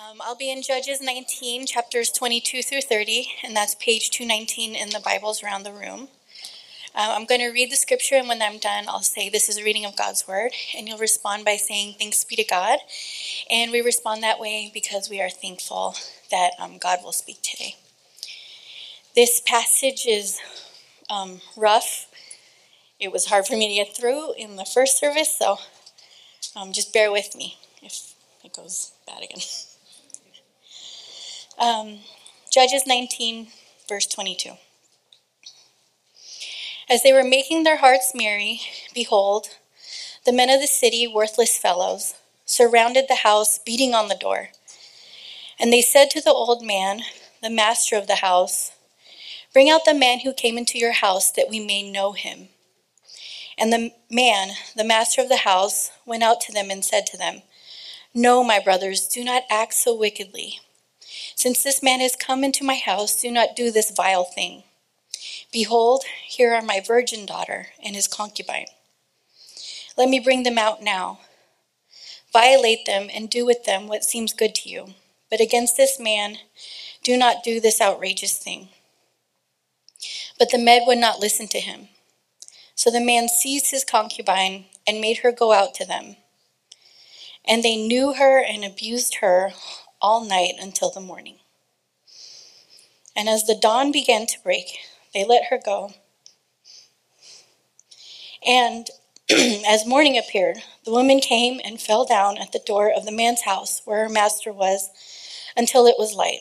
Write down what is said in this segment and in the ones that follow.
Um, I'll be in Judges 19, chapters 22 through 30, and that's page 219 in the Bibles around the room. Uh, I'm going to read the scripture, and when I'm done, I'll say, This is a reading of God's word, and you'll respond by saying, Thanks be to God. And we respond that way because we are thankful that um, God will speak today. This passage is um, rough. It was hard for me to get through in the first service, so um, just bear with me if it goes bad again. Um, Judges 19, verse 22. As they were making their hearts merry, behold, the men of the city, worthless fellows, surrounded the house, beating on the door. And they said to the old man, the master of the house, Bring out the man who came into your house, that we may know him. And the man, the master of the house, went out to them and said to them, No, my brothers, do not act so wickedly. Since this man has come into my house, do not do this vile thing. Behold, here are my virgin daughter and his concubine. Let me bring them out now. Violate them and do with them what seems good to you. But against this man, do not do this outrageous thing. But the men would not listen to him. So the man seized his concubine and made her go out to them. And they knew her and abused her all night until the morning. And as the dawn began to break, they let her go. And as morning appeared, the woman came and fell down at the door of the man's house where her master was until it was light.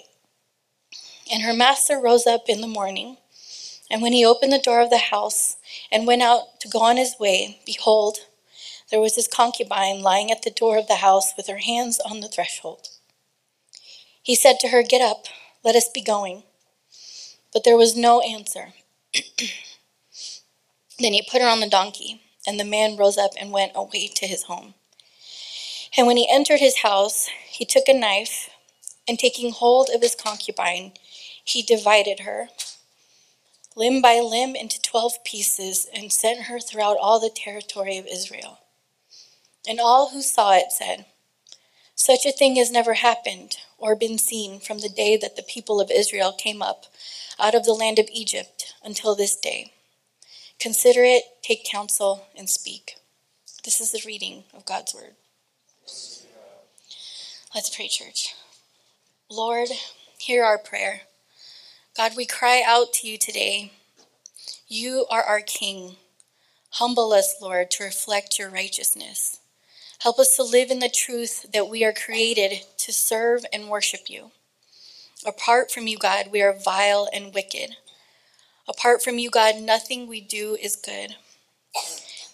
And her master rose up in the morning, and when he opened the door of the house and went out to go on his way, behold, there was his concubine lying at the door of the house with her hands on the threshold. He said to her, Get up, let us be going. But there was no answer. then he put her on the donkey, and the man rose up and went away to his home. And when he entered his house, he took a knife, and taking hold of his concubine, he divided her, limb by limb, into twelve pieces, and sent her throughout all the territory of Israel. And all who saw it said, Such a thing has never happened or been seen from the day that the people of Israel came up out of the land of Egypt until this day. Consider it, take counsel, and speak. This is the reading of God's word. Let's pray, church. Lord, hear our prayer. God, we cry out to you today. You are our King. Humble us, Lord, to reflect your righteousness. Help us to live in the truth that we are created to serve and worship you. Apart from you, God, we are vile and wicked. Apart from you, God, nothing we do is good.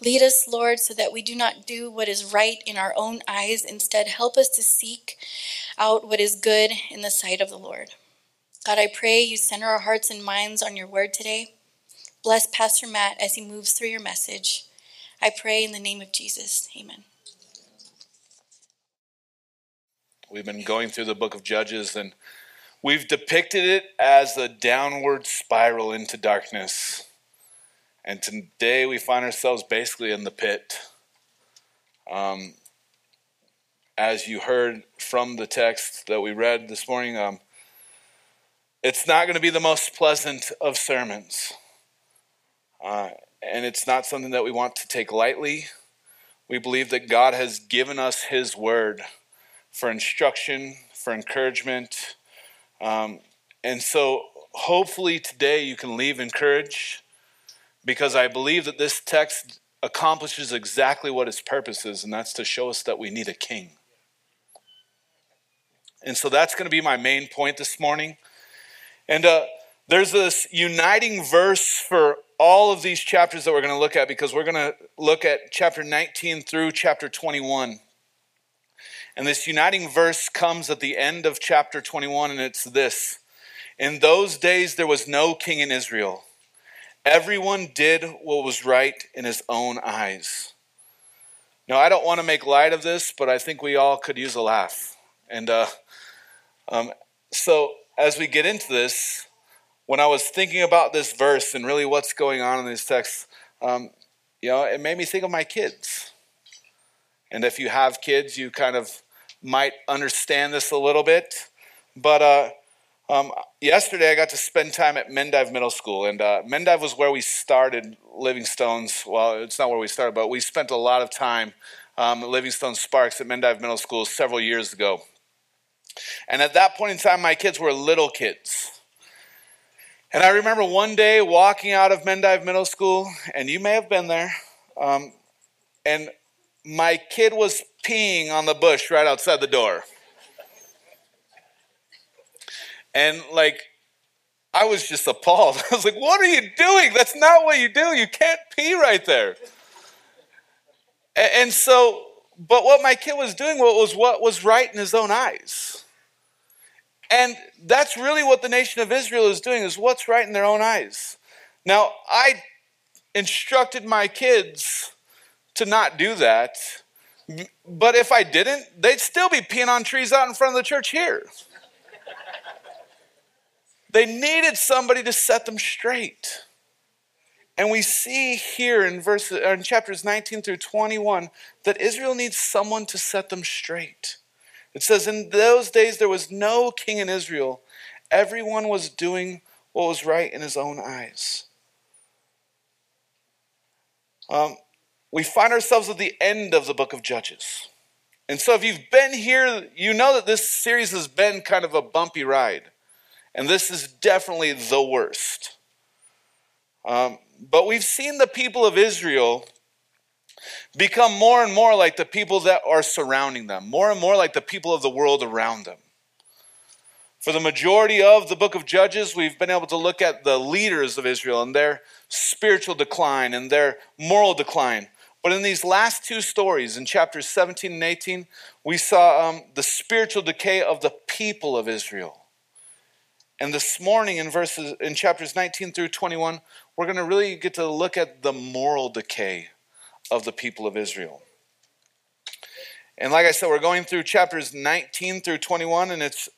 Lead us, Lord, so that we do not do what is right in our own eyes. Instead, help us to seek out what is good in the sight of the Lord. God, I pray you center our hearts and minds on your word today. Bless Pastor Mat as he moves through your message. I pray in the name of Jesus. Amen. We've been going through the book of Judges and we've depicted it as a downward spiral into darkness. And today we find ourselves basically in the pit. Um, as you heard from the text that we read this morning, um, it's not going to be the most pleasant of sermons. Uh, and it's not something that we want to take lightly. We believe that God has given us His word for instruction, for encouragement. Um, and so hopefully today you can leave encouraged because I believe that this text accomplishes exactly what its purpose is, and that's to show us that we need a king. And so that's going to be my main point this morning. And uh, there's this uniting verse for all of these chapters that we're going to look at because we're going to look at chapter 19 through chapter 21. And this uniting verse comes at the end of chapter 21, and it's this In those days there was no king in Israel. Everyone did what was right in his own eyes. Now, I don't want to make light of this, but I think we all could use a laugh. And uh, um, so, as we get into this, when I was thinking about this verse and really what's going on in this text, um, you know, it made me think of my kids. And if you have kids, you kind of might understand this a little bit. But uh, um, yesterday, I got to spend time at Mendive Middle School, and uh, Mendive was where we started Livingstone's. Well, it's not where we started, but we spent a lot of time um, at Livingstone Sparks at Mendive Middle School several years ago. And at that point in time, my kids were little kids. And I remember one day walking out of Mendive Middle School, and you may have been there, um, and my kid was peeing on the bush right outside the door. And like, I was just appalled. I was like, what are you doing? That's not what you do. You can't pee right there. And so, but what my kid was doing was what was right in his own eyes. And that's really what the nation of Israel is doing, is what's right in their own eyes. Now, I instructed my kids to not do that, but if I didn't, they'd still be peeing on trees out in front of the church here. they needed somebody to set them straight. And we see here in verse in chapters 19 through 21 that Israel needs someone to set them straight. It says, In those days there was no king in Israel. Everyone was doing what was right in his own eyes. Um, we find ourselves at the end of the book of Judges. And so, if you've been here, you know that this series has been kind of a bumpy ride. And this is definitely the worst. Um, but we've seen the people of Israel become more and more like the people that are surrounding them, more and more like the people of the world around them. For the majority of the book of Judges, we've been able to look at the leaders of Israel and their spiritual decline and their moral decline. But in these last two stories, in chapters 17 and 18, we saw um, the spiritual decay of the people of Israel. And this morning in verses in chapters 19 through 21, we're going to really get to look at the moral decay of the people of Israel. And like I said, we're going through chapters 19 through 21, and it's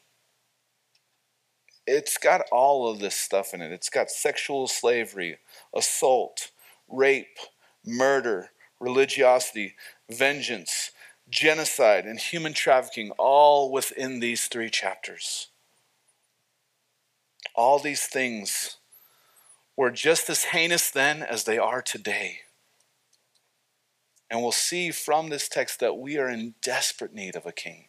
it's got all of this stuff in it. It's got sexual slavery, assault, rape, murder, religiosity, vengeance, genocide, and human trafficking, all within these three chapters. All these things were just as heinous then as they are today. And we'll see from this text that we are in desperate need of a king.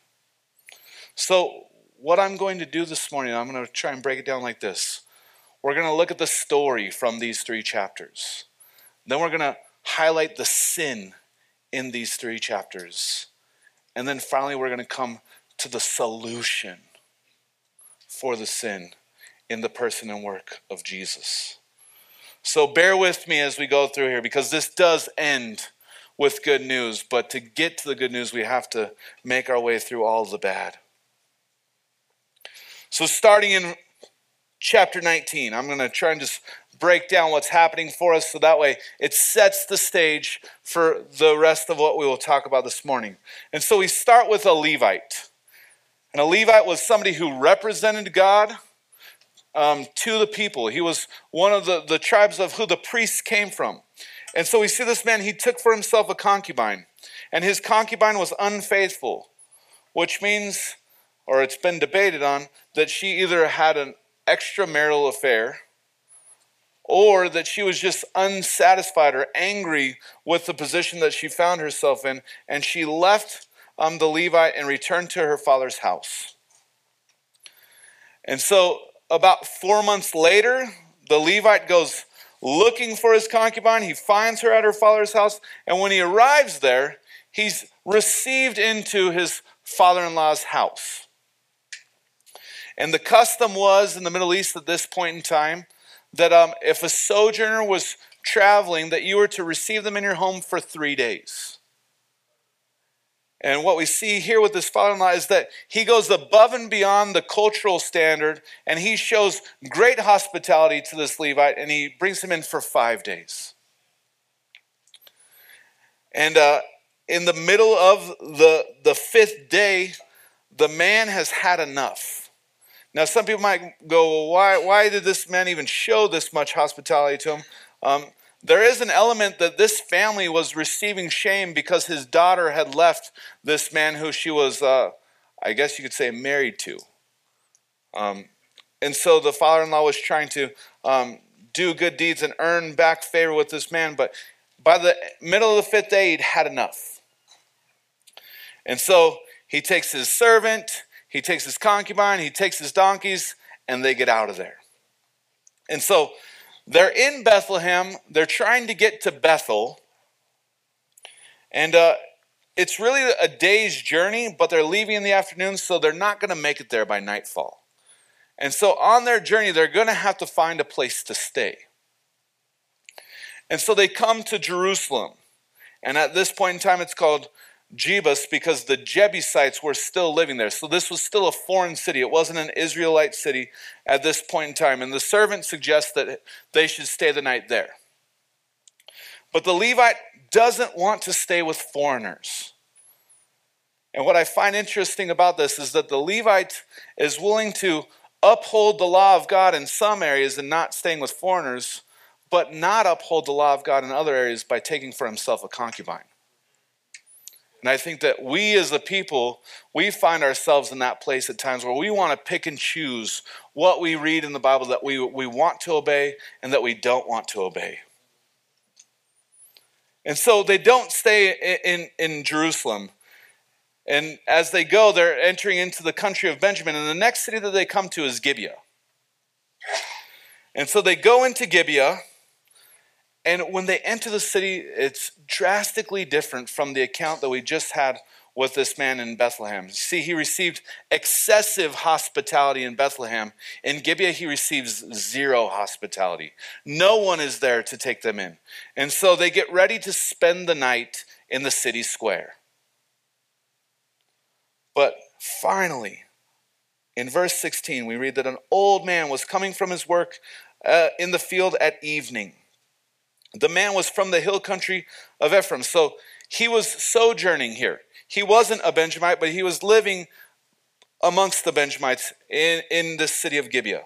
So, what I'm going to do this morning, I'm going to try and break it down like this. We're going to look at the story from these three chapters. Then we're going to highlight the sin in these three chapters. And then finally, we're going to come to the solution for the sin in the person and work of Jesus. So bear with me as we go through here because this does end with good news, but to get to the good news, we have to make our way through all the bad. So, starting in chapter 19, I'm going to try and just break down what's happening for us so that way it sets the stage for the rest of what we will talk about this morning. And so, we start with a Levite. And a Levite was somebody who represented God. Um, to the people. He was one of the, the tribes of who the priests came from. And so we see this man, he took for himself a concubine, and his concubine was unfaithful, which means, or it's been debated on, that she either had an extramarital affair or that she was just unsatisfied or angry with the position that she found herself in, and she left um, the Levite and returned to her father's house. And so, about four months later, the Levite goes looking for his concubine. He finds her at her father's house, and when he arrives there, he's received into his father in law's house. And the custom was in the Middle East at this point in time that um, if a sojourner was traveling, that you were to receive them in your home for three days. And what we see here with this father in law is that he goes above and beyond the cultural standard and he shows great hospitality to this Levite and he brings him in for five days. And uh, in the middle of the, the fifth day, the man has had enough. Now, some people might go, well, why, why did this man even show this much hospitality to him? Um, there is an element that this family was receiving shame because his daughter had left this man who she was uh, I guess you could say, married to. Um, and so the father in law was trying to um, do good deeds and earn back favor with this man, but by the middle of the fifth day, he'd had enough. And so he takes his servant, he takes his concubine, he takes his donkeys, and they get out of there. And so they're in Bethlehem, they're trying to get to Bethel. And uh, it's really a day's journey, but they're leaving in the afternoon, so they're not going to make it there by nightfall. And so on their journey, they're going to have to find a place to stay. And so they come to Jerusalem. And at this point in time, it's called Jebus because the Jebusites were still living there. So this was still a foreign city. It wasn't an Israelite city at this point in time. And the servant suggests that they should stay the night there. But the Levite doesn't want to stay with foreigners. And what I find interesting about this is that the Levite is willing to uphold the law of God in some areas and not staying with foreigners, but not uphold the law of God in other areas by taking for himself a concubine. And I think that we as a people, we find ourselves in that place at times where we want to pick and choose what we read in the Bible that we, we want to obey and that we don't want to obey. And so they don't stay in, in, in Jerusalem. And as they go, they're entering into the country of Benjamin. And the next city that they come to is Gibeah. And so they go into Gibeah. And when they enter the city, it's drastically different from the account that we just had with this man in Bethlehem. See, he received excessive hospitality in Bethlehem. In Gibeah, he receives zero hospitality. No one is there to take them in. And so they get ready to spend the night in the city square. But finally, in verse 16, we read that an old man was coming from his work uh, in the field at evening. The man was from the hill country of Ephraim. So he was sojourning here. He wasn't a Benjamite, but he was living amongst the Benjamites in, in the city of Gibeah.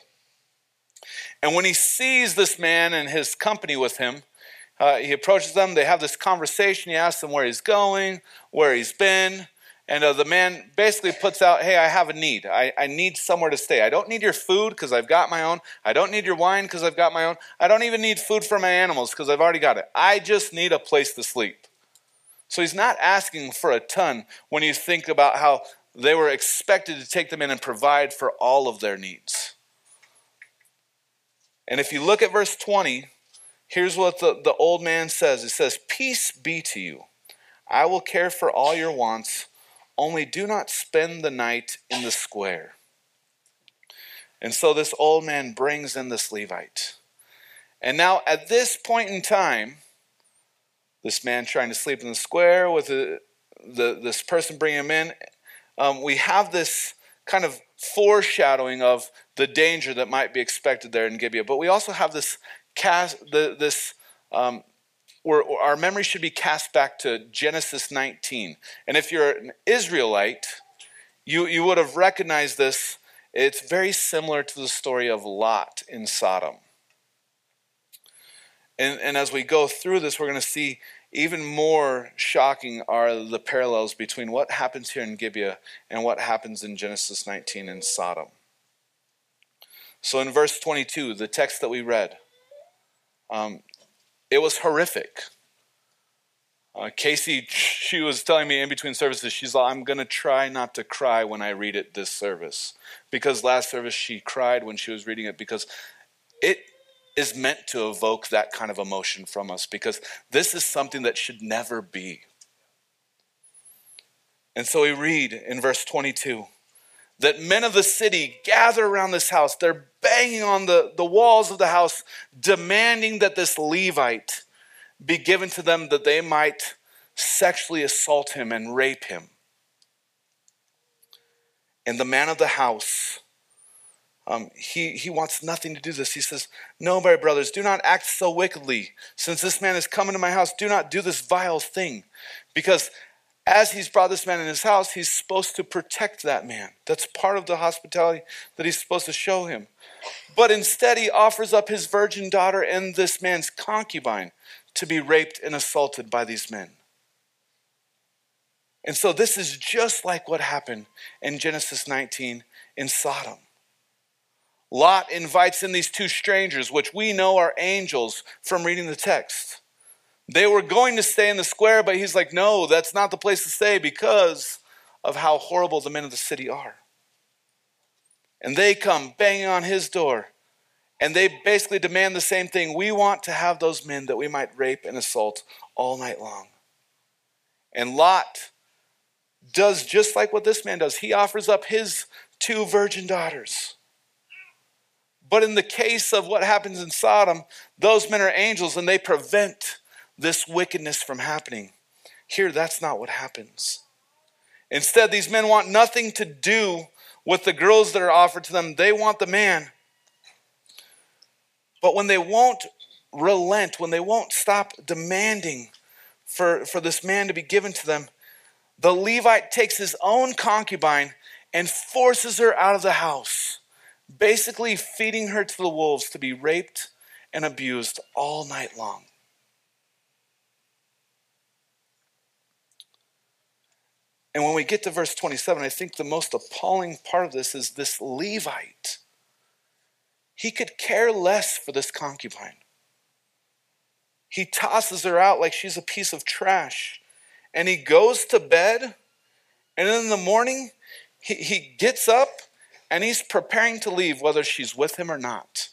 And when he sees this man and his company with him, uh, he approaches them. They have this conversation. He asks them where he's going, where he's been. And uh, the man basically puts out, Hey, I have a need. I, I need somewhere to stay. I don't need your food because I've got my own. I don't need your wine because I've got my own. I don't even need food for my animals because I've already got it. I just need a place to sleep. So he's not asking for a ton when you think about how they were expected to take them in and provide for all of their needs. And if you look at verse 20, here's what the, the old man says it says, Peace be to you. I will care for all your wants only do not spend the night in the square. And so this old man brings in this Levite. And now, at this point in time, this man trying to sleep in the square with the, the this person bringing him in, um, we have this kind of foreshadowing of the danger that might be expected there in Gibeah. But we also have this cast, the, this um, or, our memory should be cast back to Genesis 19. And if you're an Israelite, you, you would have recognized this. It's very similar to the story of Lot in Sodom. And, and as we go through this, we're going to see even more shocking are the parallels between what happens here in Gibeah and what happens in Genesis 19 in Sodom. So in verse 22, the text that we read, um, it was horrific. Uh, Casey, she was telling me in between services, she's like, I'm going to try not to cry when I read it this service. Because last service she cried when she was reading it because it is meant to evoke that kind of emotion from us because this is something that should never be. And so we read in verse 22 that men of the city gather around this house. They're banging on the, the walls of the house, demanding that this Levite be given to them that they might sexually assault him and rape him. And the man of the house, um, he, he wants nothing to do with this. He says, No, my brothers, do not act so wickedly. Since this man has come into my house, do not do this vile thing. Because as he's brought this man in his house, he's supposed to protect that man. That's part of the hospitality that he's supposed to show him. But instead, he offers up his virgin daughter and this man's concubine to be raped and assaulted by these men. And so this is just like what happened in Genesis 19 in Sodom. Lot invites in these two strangers, which we know are angels from reading the text. They were going to stay in the square, but he's like, no, that's not the place to stay because of how horrible the men of the city are. And they come banging on his door, and they basically demand the same thing. We want to have those men that we might rape and assault all night long. And Lot does just like what this man does. He offers up his two virgin daughters. But in the case of what happens in Sodom, those men are angels and they prevent this wickedness from happening. Here, that's not what happens. Instead, these men want nothing to do with the girls that are offered to them, they want the man. But when they won't relent, when they won't stop demanding for, for this man to be given to them, the Levite takes his own concubine and forces her out of the house, basically feeding her to the wolves to be raped and abused all night long. And when we get to verse 27, I think the most appalling part of this is this Levite. He could care less for this concubine. He tosses her out like she's a piece of trash. And he goes to bed. And in the morning, he, he gets up and he's preparing to leave, whether she's with him or not.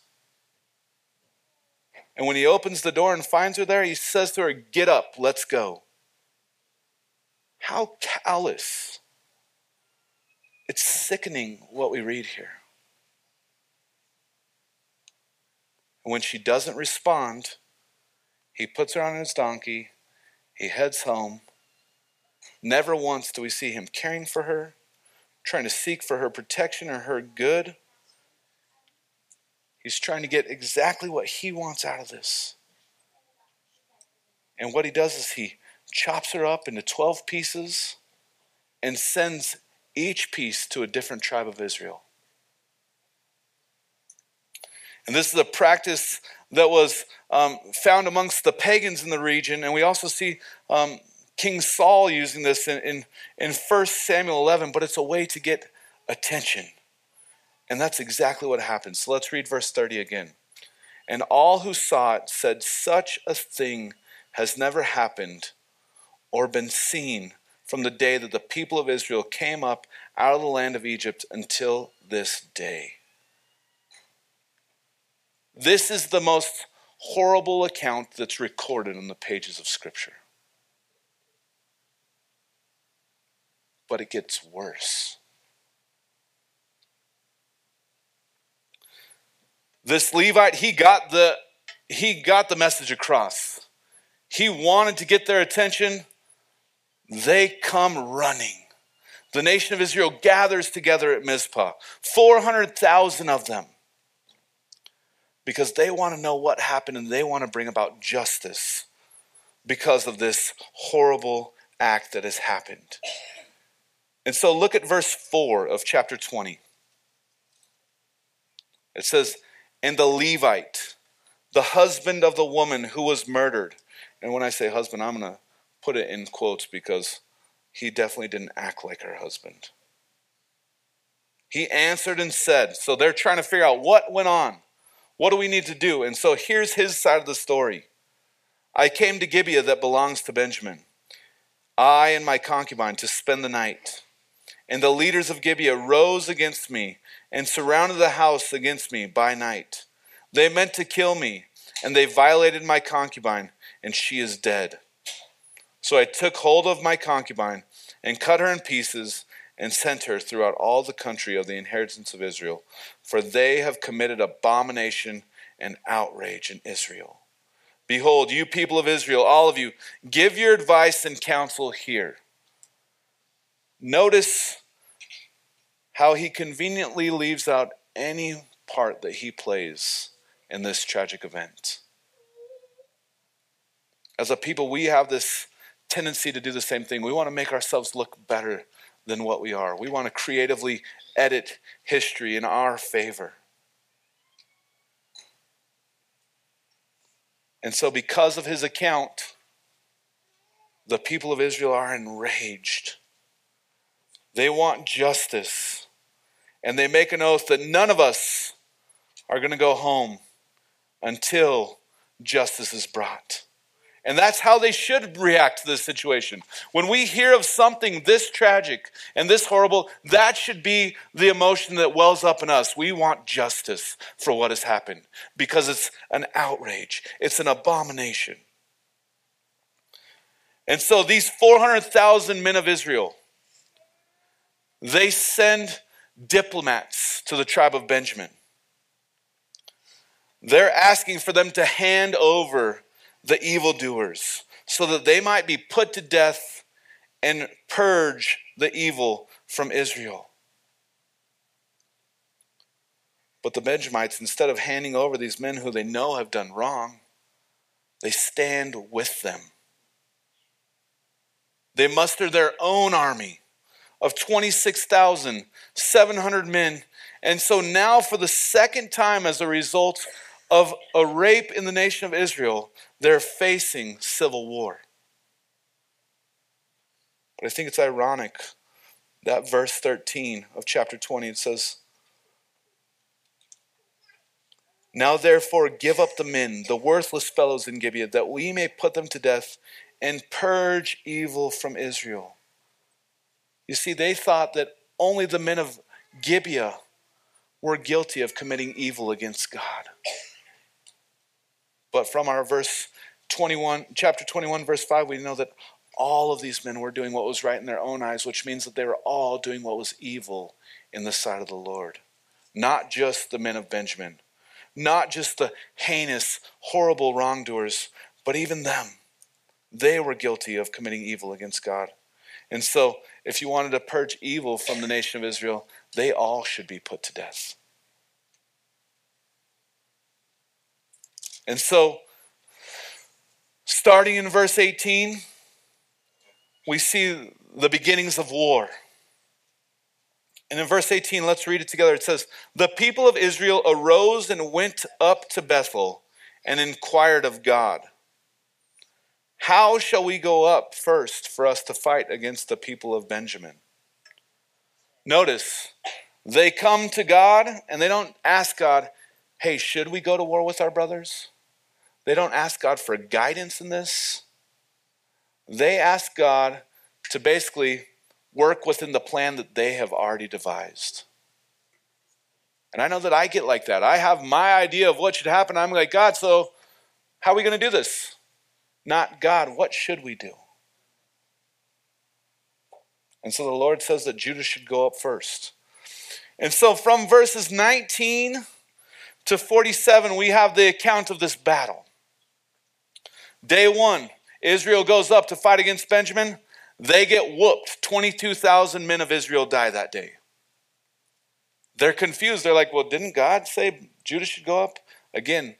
And when he opens the door and finds her there, he says to her, Get up, let's go. How callous. It's sickening what we read here. And when she doesn't respond, he puts her on his donkey, he heads home. Never once do we see him caring for her, trying to seek for her protection or her good. He's trying to get exactly what he wants out of this. And what he does is he chops her up into 12 pieces and sends each piece to a different tribe of Israel. And this is a practice that was um, found amongst the pagans in the region. And we also see um, King Saul using this in, in, in 1 Samuel 11, but it's a way to get attention. And that's exactly what happens. So let's read verse 30 again. And all who saw it said, Such a thing has never happened or been seen from the day that the people of Israel came up out of the land of Egypt until this day. This is the most horrible account that's recorded in the pages of Scripture. But it gets worse. This Levite, he got the he got the message across. He wanted to get their attention they come running. The nation of Israel gathers together at Mizpah, 400,000 of them, because they want to know what happened and they want to bring about justice because of this horrible act that has happened. And so look at verse 4 of chapter 20. It says, And the Levite, the husband of the woman who was murdered. And when I say husband, I'm going to put it in quotes because he definitely didn't act like her husband. He answered and said, So they're trying to figure out what went on. What do we need to do? And so here's his side of the story. I came to Gibeah that belongs to Benjamin, I and my concubine, to spend the night. And the leaders of Gibeah rose against me and surrounded the house against me by night. They meant to kill me, and they violated my concubine, and she is dead. So I took hold of my concubine and cut her in pieces and sent her throughout all the country of the inheritance of Israel, for they have committed abomination and outrage in Israel. Behold, you people of Israel, all of you, give your advice and counsel here. Notice how he conveniently leaves out any part that he plays in this tragic event. As a people, we have this tendency to do the same thing. We want to make ourselves look better than what we are. We want to creatively edit history in our favor. And so, because of his account, the people of Israel are enraged. They want justice. And they make an oath that none of us are going to go home until justice is brought. And that's how they should react to this situation. When we hear of something this tragic and this horrible, that should be the emotion that wells up in us. We want justice for what has happened because it's an outrage, it's an abomination. And so these 400,000 men of Israel, they send diplomats to the tribe of Benjamin. They're asking for them to hand over the evildoers so that they might be put to death and purge the evil from Israel. But the Benjamites, instead of handing over these men who they know have done wrong, they stand with them. They muster their own army of 26,700 men. And so now, for the second time, as a result of a rape in the nation of Israel, they're facing civil war. But I think it's ironic that verse 13 of chapter 20 it says, Now therefore give up the men, the worthless fellows in Gibeah, that we may put them to death and purge evil from Israel. You see, they thought that only the men of Gibeah were guilty of committing evil against God. But from our verse 21, chapter 21, verse 5, we know that all of these men were doing what was right in their own eyes, which means that they were all doing what was evil in the sight of the Lord. Not just the men of Benjamin, not just the heinous, horrible wrongdoers, but even them. They were guilty of committing evil against God. And so, if you wanted to purge evil from the nation of Israel, they all should be put to death. And so, starting in verse 18, we see the beginnings of war. And in verse 18, let's read it together. It says, The people of Israel arose and went up to Bethel and inquired of God, How shall we go up first for us to fight against the people of Benjamin? Notice, they come to God and they don't ask God, Hey, should we go to war with our brothers? They don't ask God for guidance in this. They ask God to basically work within the plan that they have already devised. And I know that I get like that. I have my idea of what should happen. I'm like, God, so how are we going to do this? Not God, what should we do? And so the Lord says that Judah should go up first. And so from verses 19 to 47, we have the account of this battle. Day one, Israel goes up to fight against Benjamin. They get whooped. 22,000 men of Israel die that day. They're confused. They're like, well, didn't God say Judah should go up? Again,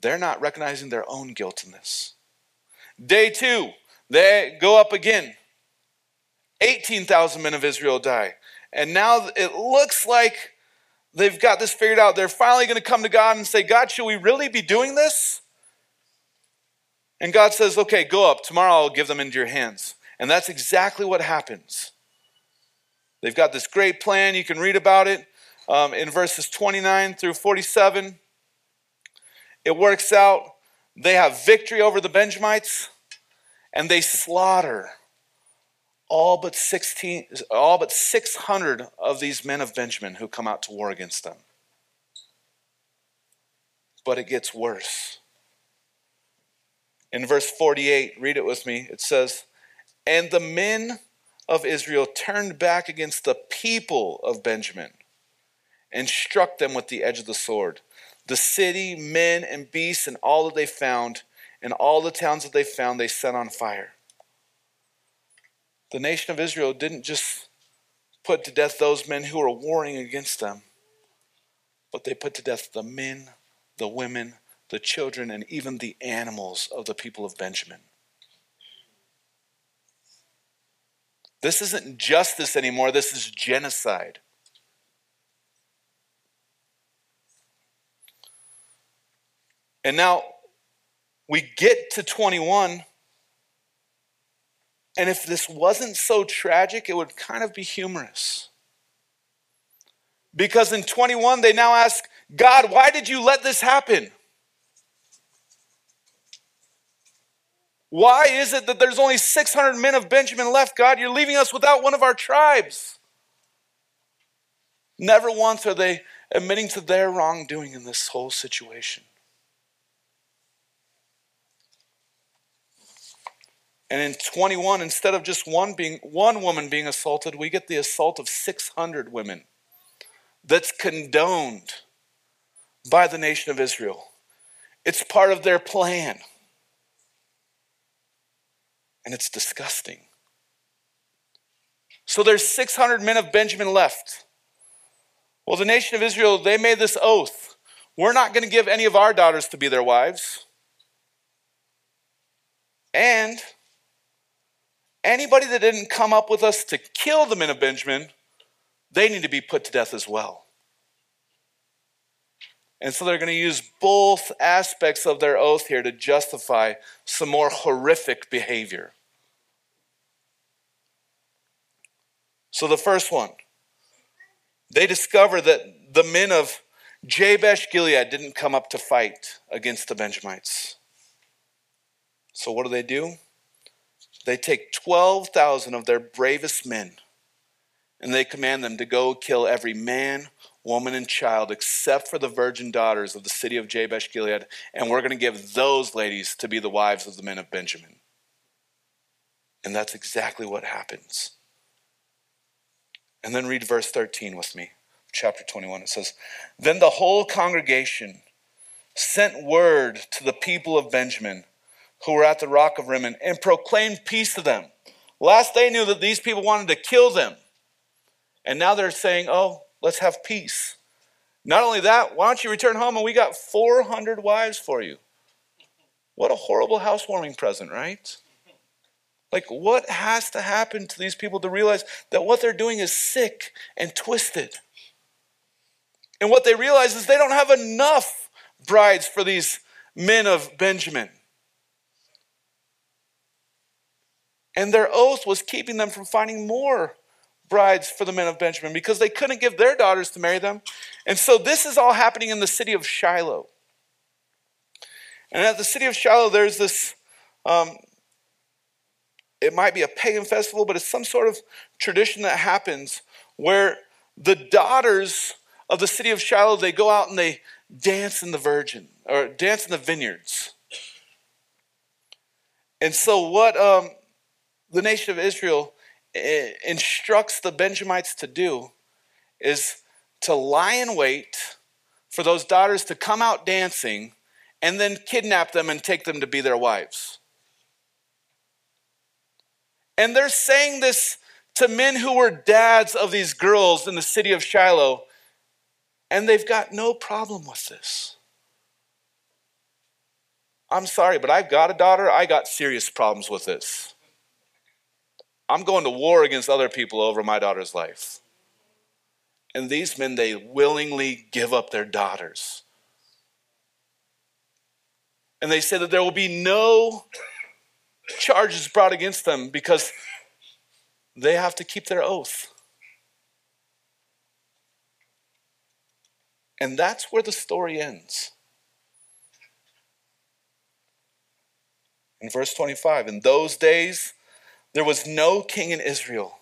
they're not recognizing their own guilt in this. Day two, they go up again. 18,000 men of Israel die. And now it looks like they've got this figured out. They're finally going to come to God and say, God, should we really be doing this? And God says, okay, go up. Tomorrow I'll give them into your hands. And that's exactly what happens. They've got this great plan. You can read about it um, in verses 29 through 47. It works out. They have victory over the Benjamites and they slaughter all but 16 all but 600 of these men of Benjamin who come out to war against them. But it gets worse. In verse 48, read it with me. It says, And the men of Israel turned back against the people of Benjamin and struck them with the edge of the sword. The city, men, and beasts, and all that they found, and all the towns that they found, they set on fire. The nation of Israel didn't just put to death those men who were warring against them, but they put to death the men, the women, the children, and even the animals of the people of Benjamin. This isn't justice anymore, this is genocide. And now we get to 21, And if this wasn't so tragic, it would kind of be humorous. Because in 21, they now ask, God, why did you let this happen? Why is it that there's only 600 men of Benjamin left, God? You're leaving us without one of our tribes. Never once are they admitting to their wrongdoing in this whole situation. And in 21, instead of just one being one woman being assaulted, we get the assault of 600 women. That's condoned by the nation of Israel. It's part of their plan. And it's disgusting. So there's 600 men of Benjamin left. Well, the nation of Israel, they made this oath. We're not going to give any of our daughters to be their wives. And Anybody that didn't come up with us to kill the men of Benjamin, they need to be put to death as well. And so they're going to use both aspects of their oath here to justify some more horrific behavior. So the first one, they discover that the men of Jabesh Gilead didn't come up to fight against the Benjamites. So what do they do? They take 12,000 of their bravest men and they command them to go kill every man, woman, and child except for the virgin daughters of the city of Jabesh Gilead. And we're going to give those ladies to be the wives of the men of Benjamin. And that's exactly what happens. And then read verse 13 with me, chapter 21. It says, Then the whole congregation sent word to the people of Benjamin who were at the rock of Rimmon and proclaimed peace to them. Last they knew that these people wanted to kill them. And now they're saying, oh, let's have peace. Not only that, why don't you return home and we got 400 wives for you? What a horrible housewarming present, right? Like, what has to happen to these people to realize that what they're doing is sick and twisted? And what they realize is they don't have enough brides for these men of Benjamin. And their oath was keeping them from finding more brides for the men of Benjamin because they couldn't give their daughters to marry them. And so this is all happening in the city of Shiloh. And at the city of Shiloh, there's this, um, it might be a pagan festival, but it's some sort of tradition that happens where the daughters of the city of Shiloh, they go out and they dance in the virgin, or dance in the vineyards. And so what um, the nation of Israel instructs the Benjamites to do is to lie in wait for those daughters to come out dancing and then kidnap them and take them to be their wives. And they're saying this to men who were dads of these girls in the city of Shiloh, and they've got no problem with this. I'm sorry, but I've got a daughter, I got serious problems with this. I'm going to war against other people over my daughter's life. And these men, they willingly give up their daughters. And they say that there will be no charges brought against them because they have to keep their oath. And that's where the story ends. In verse 25, in those days, there was no king in Israel.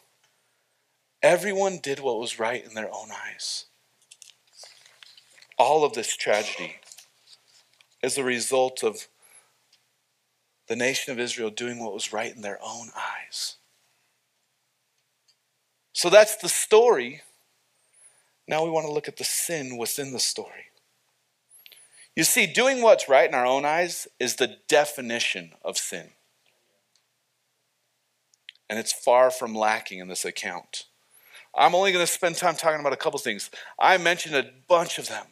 Everyone did what was right in their own eyes. All of this tragedy is a result of the nation of Israel doing what was right in their own eyes. So that's the story. Now we want to look at the sin within the story. You see, doing what's right in our own eyes is the definition of sin and it's far from lacking in this account. I'm only going to spend time talking about a couple things. I mentioned a bunch of them.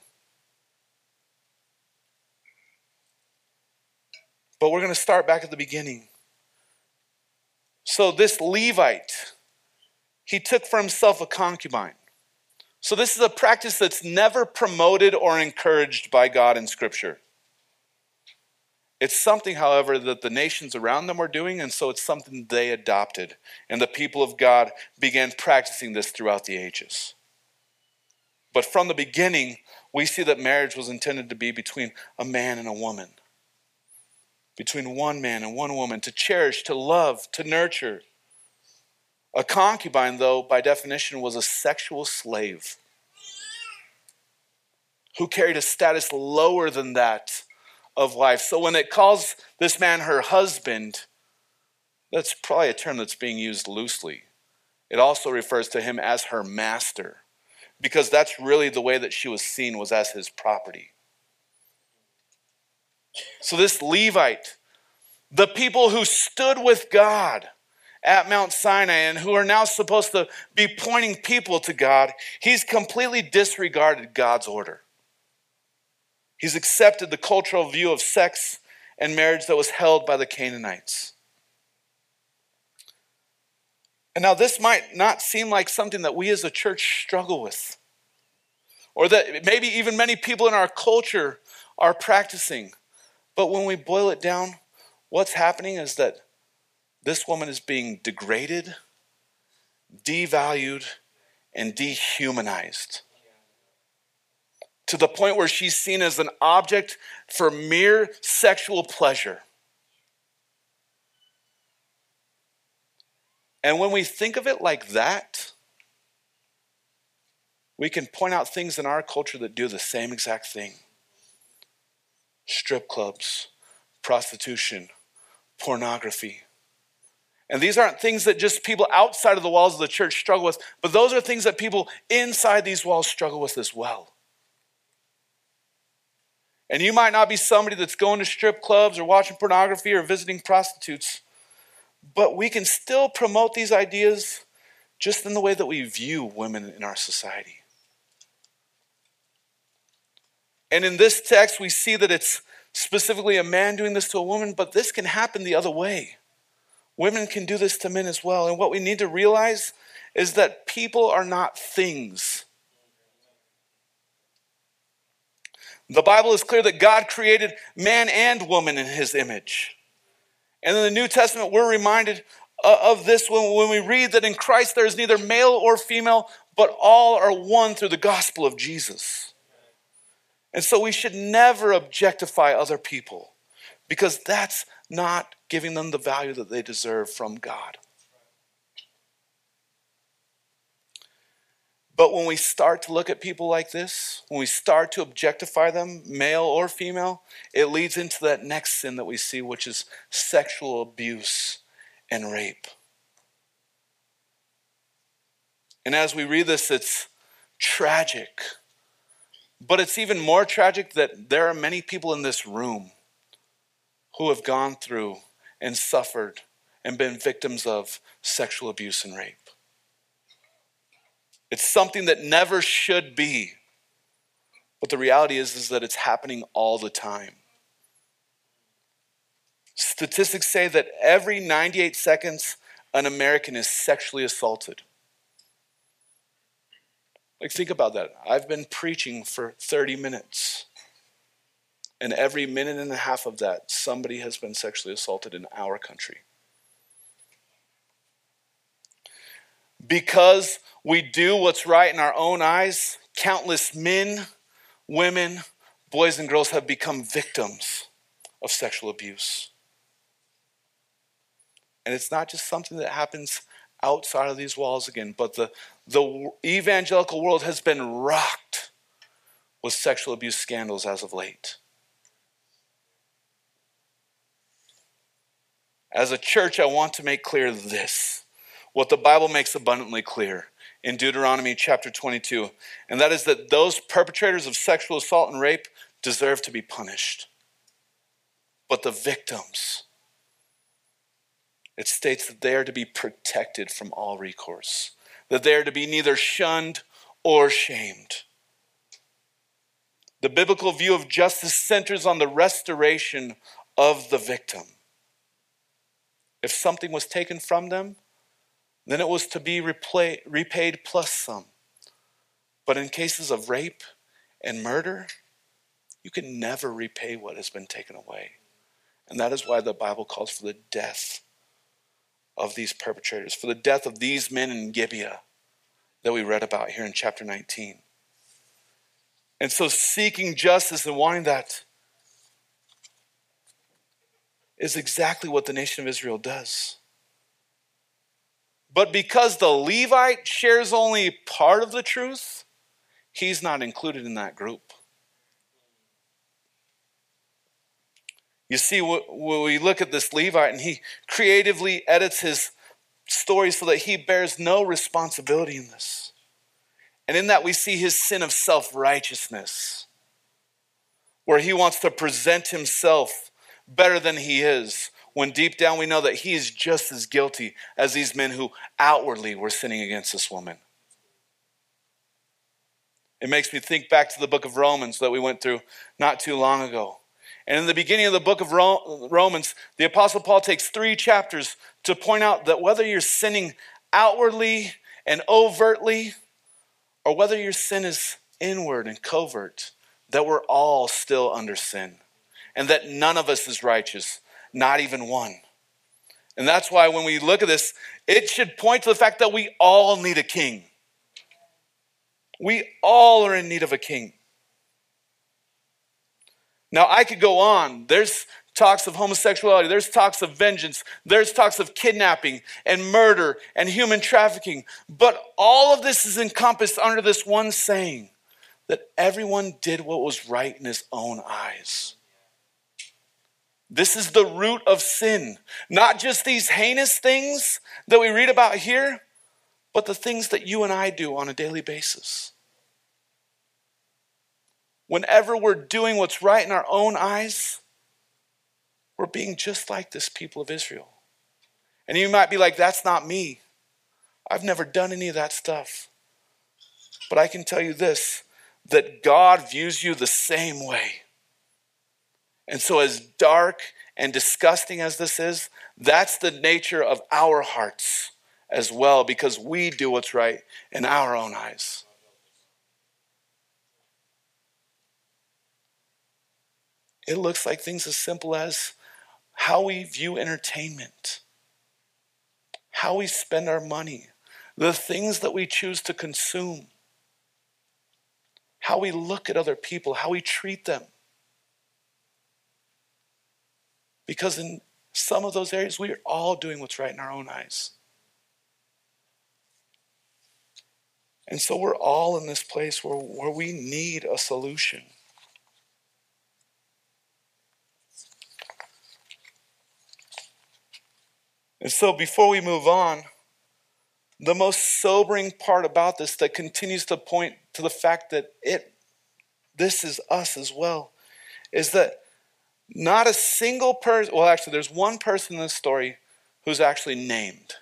But we're going to start back at the beginning. So, this Levite, he took for himself a concubine. So, this is a practice that's never promoted or encouraged by God in Scripture. It's something, however, that the nations around them were doing, and so it's something they adopted. And the people of God began practicing this throughout the ages. But from the beginning, we see that marriage was intended to be between a man and a woman, between one man and one woman, to cherish, to love, to nurture. A concubine, though, by definition, was a sexual slave who carried a status lower than that of wife. So when it calls this man her husband, that's probably a term that's being used loosely. It also refers to him as her master, because that's really the way that she was seen was as his property. So this Levite, the people who stood with God at Mount Sinai and who are now supposed to be pointing people to God, he's completely disregarded God's order. He's accepted the cultural view of sex and marriage that was held by the Canaanites. And now, this might not seem like something that we as a church struggle with, or that maybe even many people in our culture are practicing. But when we boil it down, what's happening is that this woman is being degraded, devalued, and dehumanized to the point where she's seen as an object for mere sexual pleasure. And when we think of it like that, we can point out things in our culture that do the same exact thing strip clubs, prostitution, pornography. And these aren't things that just people outside of the walls of the church struggle with, but those are things that people inside these walls struggle with as well. And you might not be somebody that's going to strip clubs or watching pornography or visiting prostitutes, but we can still promote these ideas just in the way that we view women in our society. And in this text, we see that it's specifically a man doing this to a woman, but this can happen the other way. Women can do this to men as well. And what we need to realize is that people are not things. The Bible is clear that God created man and woman in his image. And in the New Testament, we're reminded uh, of this when, when we read that in Christ there is neither male or female, but all are one through the gospel of Jesus. And so we should never objectify other people because that's not giving them the value that they deserve from God. But when we start to look at people like this, when we start to objectify them, male or female, it leads into that next sin that we see, which is sexual abuse and rape. And as we read this, it's tragic. But it's even more tragic that there are many people in this room who have gone through and suffered and been victims of sexual abuse and rape. It's something that never should be. But the reality is, is that it's happening all the time. Statistics say that every 98 seconds, an American is sexually assaulted. Like, think about that. I've been preaching for 30 minutes. And every minute and a half of that, somebody has been sexually assaulted in our country. Because we do what's right in our own eyes, countless men, women, boys, and girls have become victims of sexual abuse. And it's not just something that happens outside of these walls again, but the, the evangelical world has been rocked with sexual abuse scandals as of late. As a church, I want to make clear this what the Bible makes abundantly clear in Deuteronomy chapter 22, and that is that those perpetrators of sexual assault and rape deserve to be punished. But the victims, it states that they are to be protected from all recourse, that they are to be neither shunned or shamed. The biblical view of justice centers on the restoration of the victim. If something was taken from them, then it was to be repaid plus some. But in cases of rape and murder, you can never repay what has been taken away. And that is why the Bible calls for the death of these perpetrators, for the death of these men in Gibeah that we read about here in chapter 19. And so, seeking justice and wanting that is exactly what the nation of Israel does. But because the Levite shares only part of the truth, he's not included in that group. You see, when we look at this Levite and he creatively edits his story so that he bears no responsibility in this. And in that, we see his sin of self righteousness, where he wants to present himself better than he is, when deep down we know that he is just as guilty as these men who outwardly were sinning against this woman. It makes me think back to the book of Romans that we went through not too long ago. And in the beginning of the book of Romans, the Apostle Paul takes three chapters to point out that whether you're sinning outwardly and overtly, or whether your sin is inward and covert, that we're all still under sin. And that none of us is righteous, not even one. And that's why when we look at this, it should point to the fact that we all need a king. We all are in need of a king. Now, I could go on. There's talks of homosexuality, there's talks of vengeance, there's talks of kidnapping and murder and human trafficking. But all of this is encompassed under this one saying that everyone did what was right in his own eyes. This is the root of sin. Not just these heinous things that we read about here, but the things that you and I do on a daily basis whenever we're doing what's right in our own eyes, we're being just like this people of Israel. And you might be like, that's not me. I've never done any of that stuff. But I can tell you this that God views you the same way. And so, as dark and disgusting as this is, that's the nature of our hearts as well, because we do what's right in our own eyes. It looks like things as simple as how we view entertainment, how we spend our money, the things that we choose to consume, how we look at other people, how we treat them. Because in some of those areas, we are all doing what's right in our own eyes. And so we're all in this place where, where we need a solution. And so before we move on, the most sobering part about this that continues to point to the fact that it this is us as well is that not a single person well actually there's one person in this story who's actually named.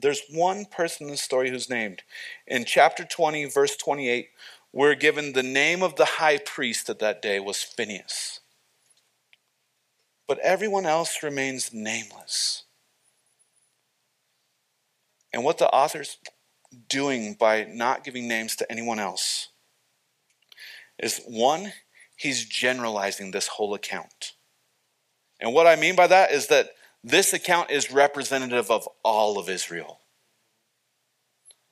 There's one person in the story who's named. In chapter 20 verse 28 we're given the name of the high priest at that day was Phineas. But everyone else remains nameless. And what the author's doing by not giving names to anyone else is one, he's generalizing this whole account. And what I mean by that is that this account is representative of all of Israel.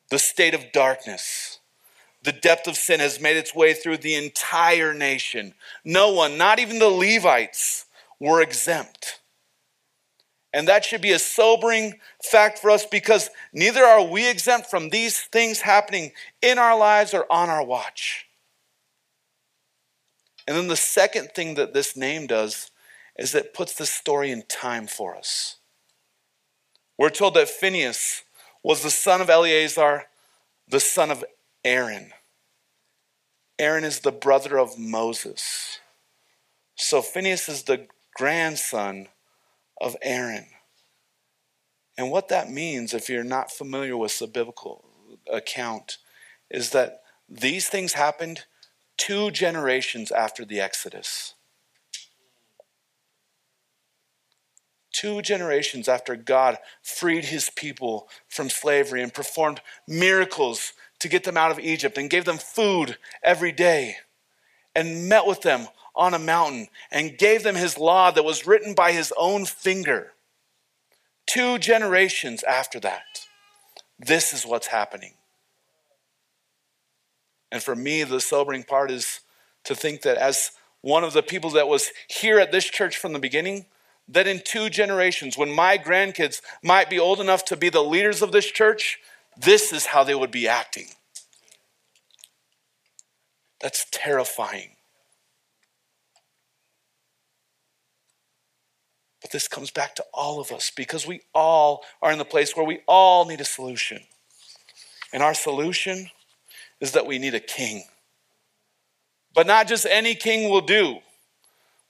The state of darkness, the depth of sin has made its way through the entire nation. No one, not even the Levites, were exempt. And that should be a sobering fact for us because neither are we exempt from these things happening in our lives or on our watch. And then the second thing that this name does is it puts the story in time for us. We're told that Phineas was the son of Eleazar, the son of Aaron. Aaron is the brother of Moses. So Phineas is the grandson of Aaron. And what that means, if you're not familiar with the biblical account, is that these things happened two generations after the Exodus. Two generations after God freed his people from slavery and performed miracles to get them out of Egypt and gave them food every day and met with them on a mountain and gave them his law that was written by his own finger. Two generations after that, this is what's happening. And for me, the sobering part is to think that as one of the people that was here at this church from the beginning, that in two generations, when my grandkids might be old enough to be the leaders of this church, this is how they would be acting. That's terrifying. But this comes back to all of us because we all are in the place where we all need a solution. And our solution is that we need a king. But not just any king will do.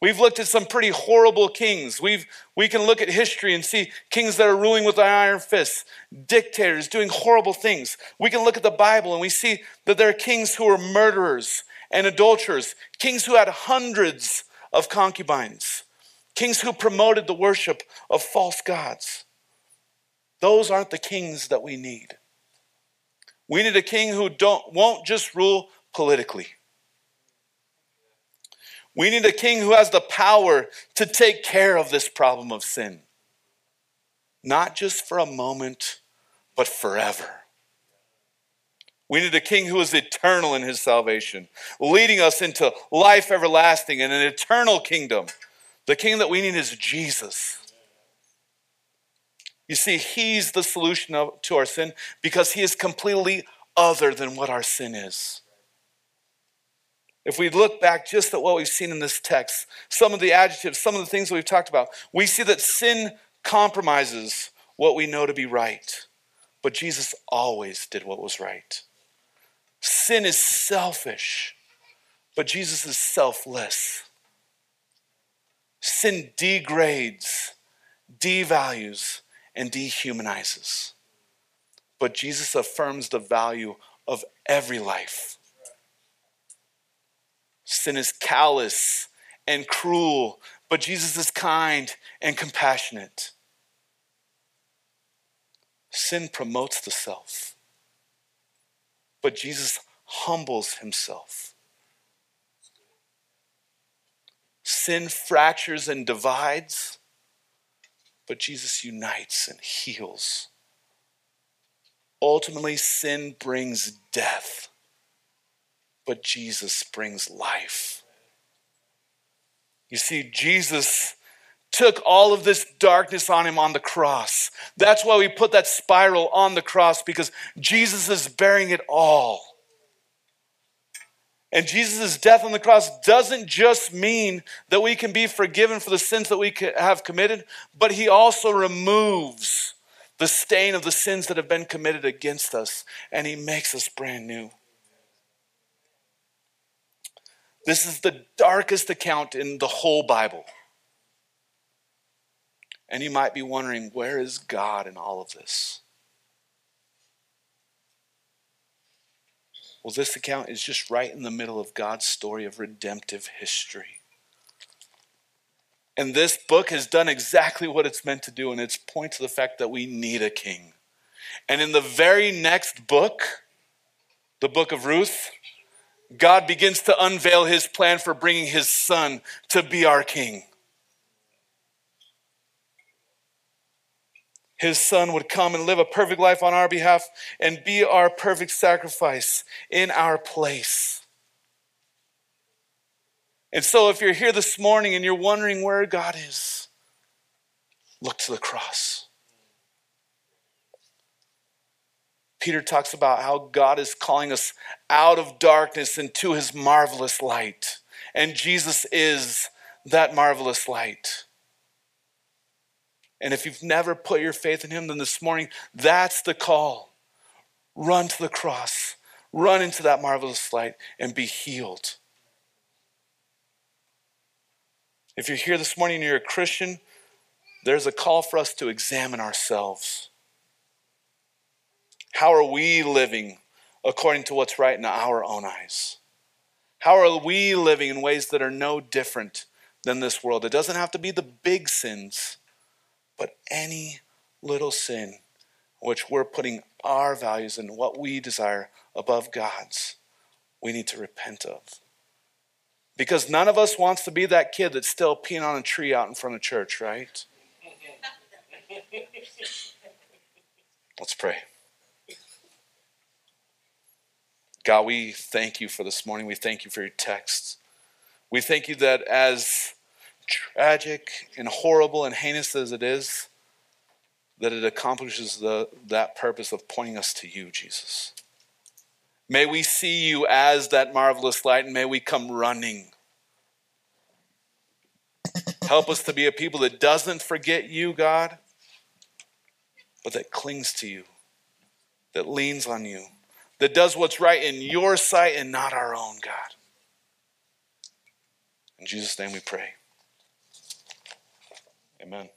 We've looked at some pretty horrible kings. We've, we can look at history and see kings that are ruling with iron fists, dictators doing horrible things. We can look at the Bible and we see that there are kings who are murderers and adulterers, kings who had hundreds of concubines, kings who promoted the worship of false gods. Those aren't the kings that we need. We need a king who don't, won't just rule politically. We need a king who has the power to take care of this problem of sin. Not just for a moment, but forever. We need a king who is eternal in his salvation, leading us into life everlasting and an eternal kingdom. The king that we need is Jesus. You see, he's the solution to our sin because he is completely other than what our sin is. If we look back just at what we've seen in this text, some of the adjectives, some of the things that we've talked about, we see that sin compromises what we know to be right. But Jesus always did what was right. Sin is selfish, but Jesus is selfless. Sin degrades, devalues, and dehumanizes. But Jesus affirms the value of every life Sin is callous and cruel, but Jesus is kind and compassionate. Sin promotes the self, but Jesus humbles himself. Sin fractures and divides, but Jesus unites and heals. Ultimately, sin brings death but Jesus brings life. You see, Jesus took all of this darkness on him on the cross. That's why we put that spiral on the cross because Jesus is bearing it all. And Jesus' death on the cross doesn't just mean that we can be forgiven for the sins that we have committed, but he also removes the stain of the sins that have been committed against us, and he makes us brand new. This is the darkest account in the whole Bible. And you might be wondering, where is God in all of this? Well, this account is just right in the middle of God's story of redemptive history. And this book has done exactly what it's meant to do, and it's point to the fact that we need a king. And in the very next book, the book of Ruth, God begins to unveil his plan for bringing his son to be our king. His son would come and live a perfect life on our behalf and be our perfect sacrifice in our place. And so, if you're here this morning and you're wondering where God is, look to the cross. Peter talks about how God is calling us out of darkness into his marvelous light. And Jesus is that marvelous light. And if you've never put your faith in him, then this morning, that's the call. Run to the cross, run into that marvelous light, and be healed. If you're here this morning and you're a Christian, there's a call for us to examine ourselves. How are we living according to what's right in our own eyes? How are we living in ways that are no different than this world? It doesn't have to be the big sins, but any little sin which we're putting our values and what we desire above God's, we need to repent of. Because none of us wants to be that kid that's still peeing on a tree out in front of church, right? Let's pray. God, we thank you for this morning. We thank you for your text. We thank you that as tragic and horrible and heinous as it is, that it accomplishes the, that purpose of pointing us to you, Jesus. May we see you as that marvelous light and may we come running. Help us to be a people that doesn't forget you, God, but that clings to you, that leans on you, that does what's right in your sight and not our own, God. In Jesus' name we pray. Amen.